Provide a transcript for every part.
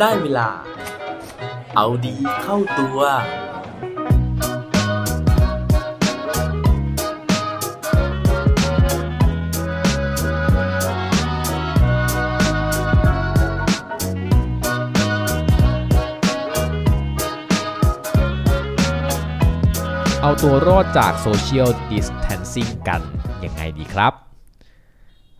ได้เวลา เอาดีเข้าตัว เอาตัวรอดจากโซเชียลดิสแทนซิ่งกันยังไงดีครับ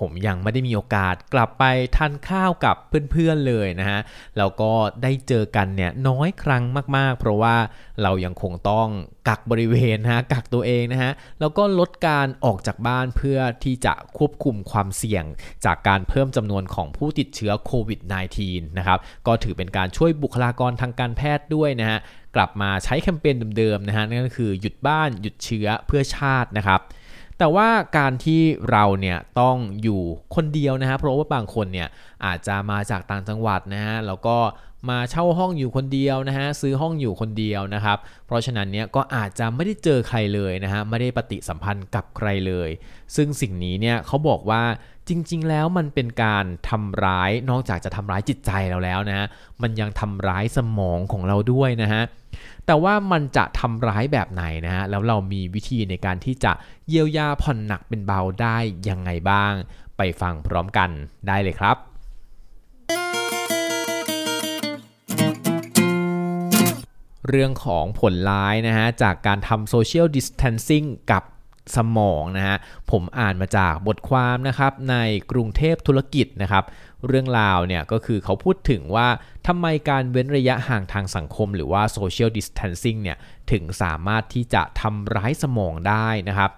ผมยังไม่ได้มีโอกาสกลับไปทานข้าวกับเพื่อนๆเลยนะฮะแล้วก็ได้เจอกันเนี่ยน้อยครั้งมากๆ เพราะว่าเรายังคงต้องกักบริเวณนะฮะกักตัวเองนะฮะแล้วก็ลดการออกจากบ้านเพื่อที่จะควบคุมความเสี่ยง จากการเพิ่มจำนวนของผู้ติดเชื้อโควิด -19 นะครับก็ถือเป็นการช่วยบุคลากรทางการแพทย์ด้วยนะฮะกลับมาใช้แคมเปญเดิมๆนะฮะนั่นก็คือหยุดบ้านหยุดเชื้อเพื่อชาตินะครับ แต่ว่าการที่เราเนี่ยต้องอยู่คนเดียวนะฮะเพราะว่าบางคนเนี่ยอาจจะมาจากต่างจังหวัดนะฮะแล้วก็มาเช่าห้องอยู่คนเดียวนะฮะซื้อห้องอยู่คนเดียวนะครับ เพราะฉะนั้นเนี่ยก็อาจจะไม่ได้เจอใครเลยนะฮะไม่ได้ปฏิสัมพันธ์กับใครเลย ซึ่งสิ่งนี้เนี่ยเขาบอกว่า จริง ๆ แล้วมันเป็นการทำร้ายนอกจากจะทำร้ายจิตใจเราแล้วนะฮะมันยังทำร้ายสมองของเราด้วยนะฮะแต่ว่ามันจะทำร้ายแบบไหนนะฮะแล้วเรามีวิธีในการที่จะเยียวยาผ่อนหนักเป็นเบาได้ยังไงบ้าง ไปฟังพร้อมกันได้เลยครับเรื่องของผลร้ายนะฮะจากการทำโซเชียลดิส a ทนซิ่งกับ สมองนะฮะผมอ่านมาจากบทความนะครับในกรุงเทพธุรกิจนะครับเรื่องราวเนี่ยก็คือเขาพูดถึงว่าทำไมการเว้นระยะห่างทางสังคม หรือว่า social distancing เนี่ยถึงสามารถที่จะทำร้ายสมองได้นะครับ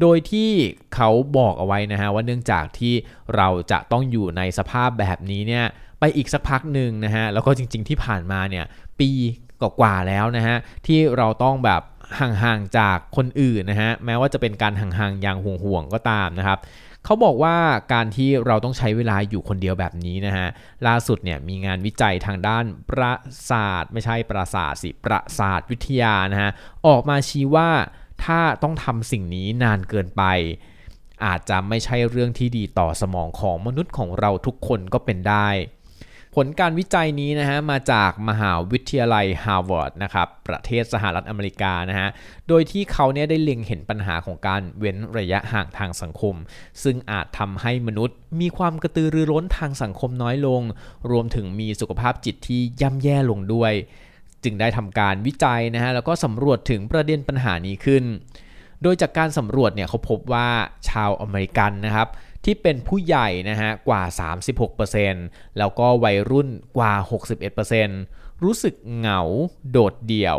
โดยที่เขาบอกเอาไว้นะฮะว่าเนื่องจากที่เราจะต้องอยู่ในสภาพแบบนี้เนี่ยไปอีกสักพักหนึ่งนะฮะแล้วก็จริงๆที่ผ่านมาเนี่ยปี กว่าแล้วนะฮะที่เราต้องแบบห่างๆจากคนอื่นนะฮะแม้ว่าจะเป็นการห่างๆอย่างห่วงๆก็ตามนะครับเขาบอกว่าการที่เราต้องใช้เวลาอยู่คนเดียวแบบนี้นะฮะล่าสุดเนี่ยมีงานวิจัยทางด้านประสาทไม่ใช่ประสาทสิประสาทวิทยานะฮะออกมาชี้ว่าถ้าต้องทำสิ่งนี้นานเกินไป อาจจะไม่ใช่เรื่องที่ดีต่อสมองของมนุษย์ของเราทุกคนก็เป็นได้ ผลการวิจัยนี้นะฮะมาจากมหาวิทยาลัยฮาร์วาร์ดนะครับประเทศสหรัฐอเมริกานะฮะโดยที่เขาเนี่ยได้เล็งเห็นปัญหาของการเว้นระยะห่างทางสังคม ซึ่งอาจทำให้มนุษย์ มีความกระตือรือร้นทางสังคมน้อยลง รวมถึงมีสุขภาพจิตที่ย่ำแย่ลงด้วย จึงได้ทำการวิจัยนะฮะแล้วก็สำรวจถึงประเด็นปัญหานี้ขึ้น โดยจากการสำรวจเนี่ยเขาพบว่าชาวอเมริกันนะครับ ที่เป็นผู้ใหญ่นะฮะกว่า 36%แล้วก็วัยรุ่นกว่า 61%รู้สึกเหงาโดดเดี่ยว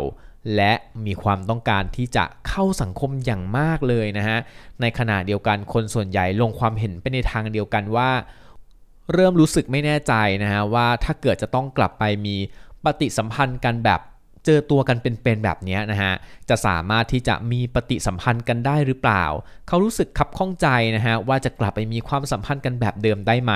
และมีความต้องการที่จะเข้าสังคมอย่างมากเลยนะฮะในขณะเดียวกันคนส่วนใหญ่ลงความเห็นไปในทางเดียวกันว่า เริ่มรู้สึกไม่แน่ใจนะฮะว่าถ้าเกิดจะต้องกลับไปมีปฏิสัมพันธ์กันแบบ เจอตัวกันเป็นๆแบบนี้นะฮะจะสามารถที่จะมีปฏิสัมพันธ์กันได้หรือเปล่า เขารู้สึกขับข้องใจนะฮะว่าจะกลับไปมีความสัมพันธ์กันแบบเดิมได้ไหม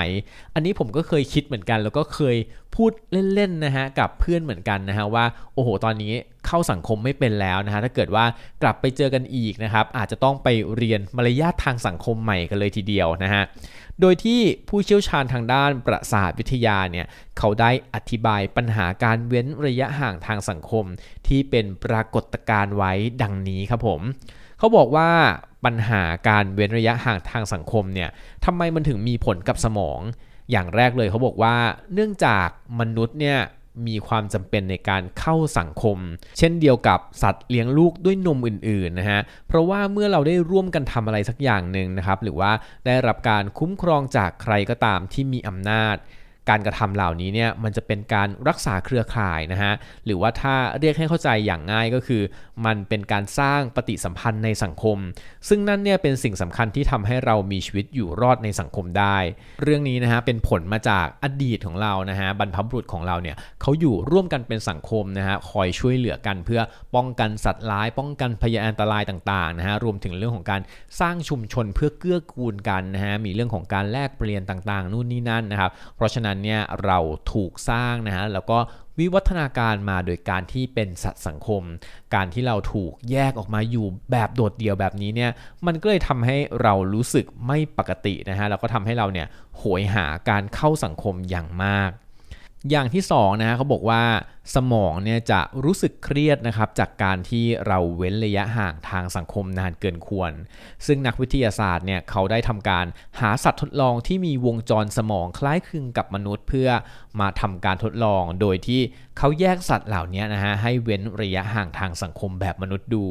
อันนี้ผมก็เคยคิดเหมือนกัน แล้วก็เคยพูดเล่นๆนะฮะกับเพื่อนเหมือนกันนะฮะว่าโอ้โหตอนนี้เข้าสังคมไม่เป็นแล้วนะฮะถ้าเกิดว่ากลับไปเจอกันอีกนะครับอาจจะต้องไปเรียนมารยาททางสังคมใหม่กันเลยทีเดียวนะฮะโดยที่ผู้เชี่ยวชาญทางด้านประสาทวิทยาเนี่ยเขาได้อธิบายปัญหาการเว้นระยะห่างทางสังคม ที่เป็นปรากฏการณ์ไว้ดังนี้ครับผมเขาบอกว่าปัญหาการเว้นระยะห่างทางสังคมเนี่ยทำไมมันถึงมีผลกับสมอง อย่างแรกเลยเขาบอกว่า เนื่องจากมนุษย์เนี่ยมีความจำเป็นในการเข้าสังคม เช่นเดียวกับสัตว์เลี้ยงลูกด้วยนมอื่นๆนะฮะเพราะว่าเมื่อเราได้ร่วมกันทำอะไรสักอย่างหนึ่งนะครับ หรือว่าได้รับการคุ้มครองจากใครก็ตามที่มีอำนาจ การกระทำเหล่านี้เนี่ยมันจะเป็นการรักษาเครือข่ายนะฮะหรือว่าถ้าเรียกให้เข้าใจอย่างง่ายก็คือ มันเป็นการสร้างปฏิสัมพันธ์ในสังคม ซึ่งนั่นเนี่ยเป็นสิ่งสำคัญที่ทำให้เรามีชีวิตอยู่รอดในสังคมได้ เรื่องนี้นะฮะเป็นผลมาจากอดีตของเรานะฮะบรรพบุรุษของเราเนี่ยเขาอยู่ร่วมกันเป็นสังคมนะฮะคอยช่วยเหลือกันเพื่อป้องกันสัตว์ร้าย ป้องกันพยานอันตรายต่างๆนะฮะรวมถึงเรื่องของการสร้างชุมชนเพื่อเกื้อกูลกันนะฮะมีเรื่องของการแลกเปลี่ยนต่างๆ นู่นนี่นั่นนะครับเพราะฉะนั้นนั้นเนี่ยเราถูกสร้างนะฮะแล้วก็วิวัฒนาการมาโดยการที่เป็นสัตว์สังคม การที่เราถูกแยกออกมาอยู่แบบโดดเดี่ยวแบบนี้เนี่ยมันก็เลยทำให้เรารู้สึกไม่ปกตินะฮะแล้วก็ทำให้เราเนี่ยโหยหาการเข้าสังคมอย่างมาก อย่างที่2นะฮะเขาบอกว่าสมองเนี่ยจะรู้สึกเครียดนะครับจากการที่เราเว้นระยะห่างทางสังคมนานเกินควร ซึ่งนักวิทยาศาสตร์เนี่ยเขาได้ทำการหาสัตว์ทดลองที่มีวงจรสมองคล้ายคลึงกับมนุษย์ เพื่อมาทำการทดลองโดยที่เขาแยกสัตว์เหล่านี้นะฮะให้เว้นระยะห่างทางสังคมแบบมนุษย์ดู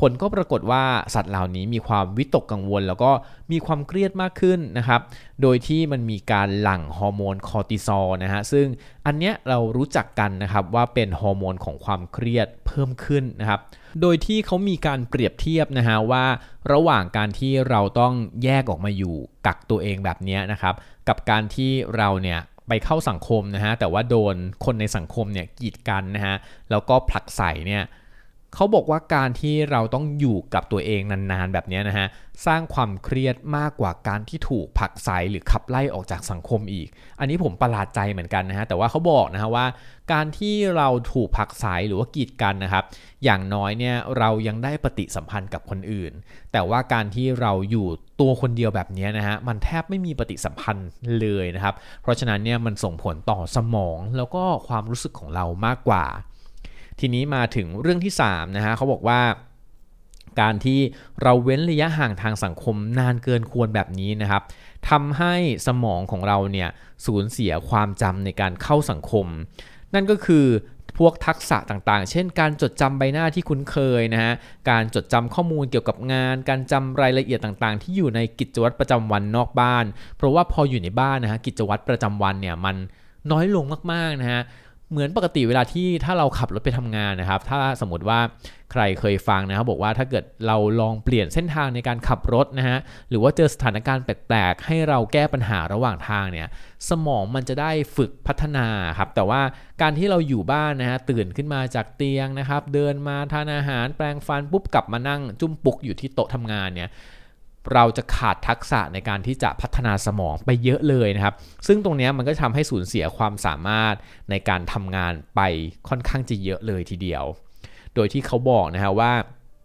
ผลก็ปรากฏว่าสัตว์เหล่านี้มีความวิตกกังวล แล้วก็มีความเครียดมากขึ้นนะครับ โดยที่มันมีการหลั่งฮอร์โมนคอร์ติซอลนะฮะ ซึ่งอันเนี้ยเรารู้จักกันนะครับว่าเป็นฮอร์โมนของความเครียดเพิ่มขึ้นนะครับ โดยที่เขามีการเปรียบเทียบนะฮะว่า ระหว่างการที่เราต้องแยกออกมาอยู่กักตัวเองแบบนี้นะครับ กับการที่เราเนี่ยไปเข้าสังคมนะฮะแต่ว่าโดนคนในสังคมเนี่ยกีดกันนะฮะแล้วก็ผลักใส่เนี่ย เขาบอกว่าการที่เราต้องอยู่กับตัวเองนานๆแบบนี้นะฮะสร้างความเครียดมากกว่าการที่ถูกผลักไสหรือขับไล่ออกจากสังคมอีก อันนี้ผมประหลาดใจเหมือนกันนะฮะแต่ว่าเขาบอกนะฮะว่า การที่เราถูกผลักไสหรือว่ากีดกันนะครับ อย่างน้อยเนี่ยเรายังได้ปฏิสัมพันธ์กับคนอื่น แต่ว่าการที่เราอยู่ตัวคนเดียวแบบนี้นะฮะมันแทบไม่มีปฏิสัมพันธ์เลยนะครับ เพราะฉะนั้นเนี่ยมันส่งผลต่อสมองแล้วก็ความรู้สึกของเรามากกว่า ทีนี้มาถึงเรื่องที่3นะฮะเขาบอกว่าการที่เราเว้นระยะห่างทางสังคมนานเกินควรแบบนี้นะครับทำให้สมองของเราเนี่ยสูญเสียความจำในการเข้าสังคม นั่นก็คือพวกทักษะต่างๆ เช่น การจดจำใบหน้าที่คุ้นเคยนะฮะ การจดจำข้อมูลเกี่ยวกับงาน การจำรายละเอียดต่างๆ ที่อยู่ในกิจวัตรประจำวันนอกบ้าน เพราะว่าพออยู่ในบ้านนะฮะ กิจวัตรประจำวันเนี่ยมันน้อยลงมากๆนะฮะ เหมือนปกติเวลาที่ถ้าเราขับรถไปทำงานนะครับ ถ้าสมมติว่าใครเคยฟังนะครับบอกว่าถ้าเกิดเราลองเปลี่ยนเส้นทางในการขับรถนะฮะหรือว่าเจอสถานการณ์แปลกๆ ให้เราแก้ปัญหาระหว่างทางเนี่ยสมองมันจะได้ฝึกพัฒนาครับแต่ว่าการที่เราอยู่บ้านนะฮะตื่นขึ้นมาจากเตียงนะครับ เดินมาทานอาหารแปลงฟันปุ๊บกลับมานั่งจุ้มปุกอยู่ที่โต๊ะทำงานเนี่ย เราจะขาดทักษะในการที่จะพัฒนาสมองไปเยอะเลยนะครับ ซึ่งตรงนี้มันก็ทำให้สูญเสียความสามารถในการทำงานไปค่อนข้างจะเยอะเลยทีเดียว โดยที่เขาบอกนะฮะว่า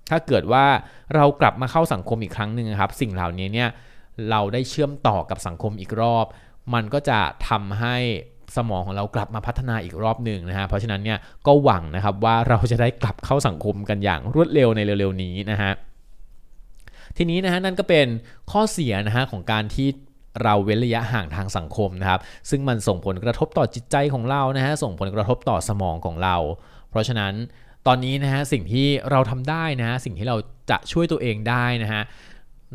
ถ้าเกิดว่าเรากลับมาเข้าสังคมอีกครั้งหนึ่งครับ สิ่งเหล่านี้เนี่ยเราได้เชื่อมต่อกับสังคมอีกรอบ มันก็จะทำให้สมองของเรากลับมาพัฒนาอีกรอบหนึ่งนะฮะ เพราะฉะนั้นเนี่ยก็หวังนะครับว่าเราจะได้กลับเข้าสังคมกันอย่างรวดเร็วในเร็วๆนี้นะฮะ ทีนี้นะฮะนั่นก็เป็นข้อเสียนะฮะของการที่เราเว้นระยะห่างทางสังคมนะครับ ซึ่งมันส่งผลกระทบต่อจิตใจของเรานะฮะส่งผลกระทบต่อสมองของเรา เพราะฉะนั้นตอนนี้นะฮะสิ่งที่เราทำได้นะฮะสิ่งที่เราจะช่วยตัวเองได้นะฮะ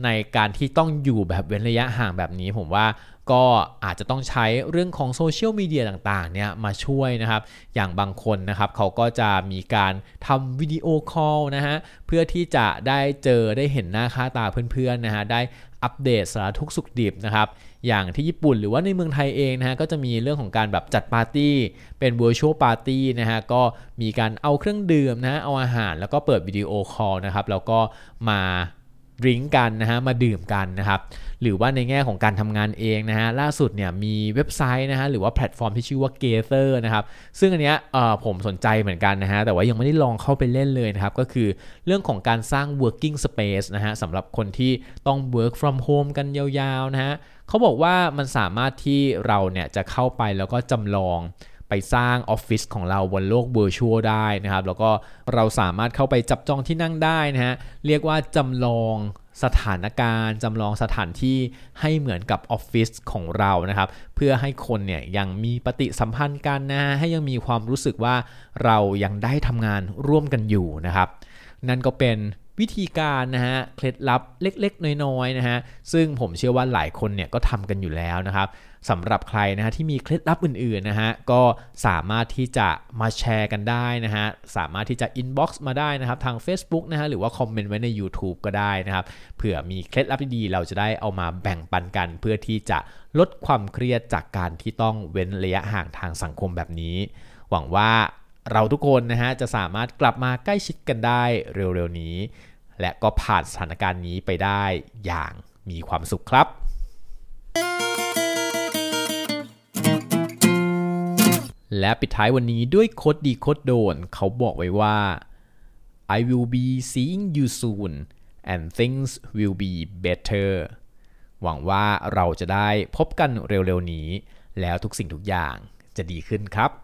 ในการที่ต้องอยู่แบบเว้นระยะห่างแบบนี้ผมว่า ก็อาจจะต้องใช้เรื่องของโซเชียลมีเดียต่างๆเนี่ยมาช่วยนะครับ อย่างบางคนนะครับเขาก็จะมีการทำวิดีโอคอลนะฮะเพื่อที่จะได้เจอได้เห็นหน้าค่าตาเพื่อนๆนะฮะได้อัปเดตสารทุกข์สุขดิบนะครับอย่างที่ญี่ปุ่นหรือว่าในเมืองไทยเองนะฮะก็จะมีเรื่องของการแบบจัดปาร์ตี้เป็น virtual party นะฮะก็มีการเอาเครื่องดื่มนะฮะเอาอาหารแล้วก็เปิดวิดีโอคอลนะครับแล้วก็มา ดื่มกันนะฮะมาดื่มกันนะครับหรือว่าในแง่ของการทำงานเองนะฮะล่าสุดเนี่ยมีเว็บไซต์นะฮะหรือว่าแพลตฟอร์มที่ชื่อว่า g a t h e r นะครับซึ่งอันเนี้ยผมสนใจเหมือนกันนะฮะแต่ว่ายังไม่ได้ลองเข้าไปเล่นเลยนะครับก็คือเรื่องของการสร้าง working space นะฮะสำหรับคนที่ต้อง work from home กันยาวๆนะฮะเขาบอกว่ามันสามารถที่เราเนี่ยจะเข้าไปแล้วก็จำลอง ไปสร้างออฟฟิศของเราบนโลกเวอร์ชวลได้นะครับ แล้วก็เราสามารถเข้าไปจับจองที่นั่งได้นะฮะเรียกว่าจำลองสถานการณ์จำลองสถานที่ให้เหมือนกับออฟฟิศของเรานะครับ เพื่อให้คนเนี่ยยังมีปฏิสัมพันธ์กันนะให้ยังมีความรู้สึกว่าเรายังได้ทำงานร่วมกันอยู่นะครับ นั่นก็เป็น วิธีการนะฮะเคล็ดลับเล็กๆ น้อยๆนะฮะซึ่งผมเชื่อว่าหลายคนเนี่ยก็ทำกันอยู่แล้วนะครับสำหรับใครนะฮะที่มีเคล็ดลับอื่นๆนะฮะก็สามารถที่จะมาแชร์กันได้นะฮะสามารถที่จะ inbox มาได้นะครับทาง Facebook นะฮะหรือว่าคอมเมนต์ไว้ใน YouTube ก็ได้นะครับเผื่อมีเคล็ดลับดีๆเราจะได้เอามาแบ่งปันกัน เพื่อที่จะลดความเครียดจากการที่ต้องเว้นระยะห่างทางสังคมแบบนี้ หวังว่า เราทุกคนนะฮะจะสามารถกลับมาใกล้ชิดกันได้เร็วๆนี้ และก็ผ่านสถานการณ์นี้ไปได้อย่างมีความสุขครับและปิดท้ายวันนี้ด้วยโคดดีโคดโดน เขาบอกไว้ว่า I will be seeing you soon and things will be better หวังว่าเราจะได้พบกันเร็วๆนี้ แล้วทุกสิ่งทุกอย่างจะดีขึ้นครับ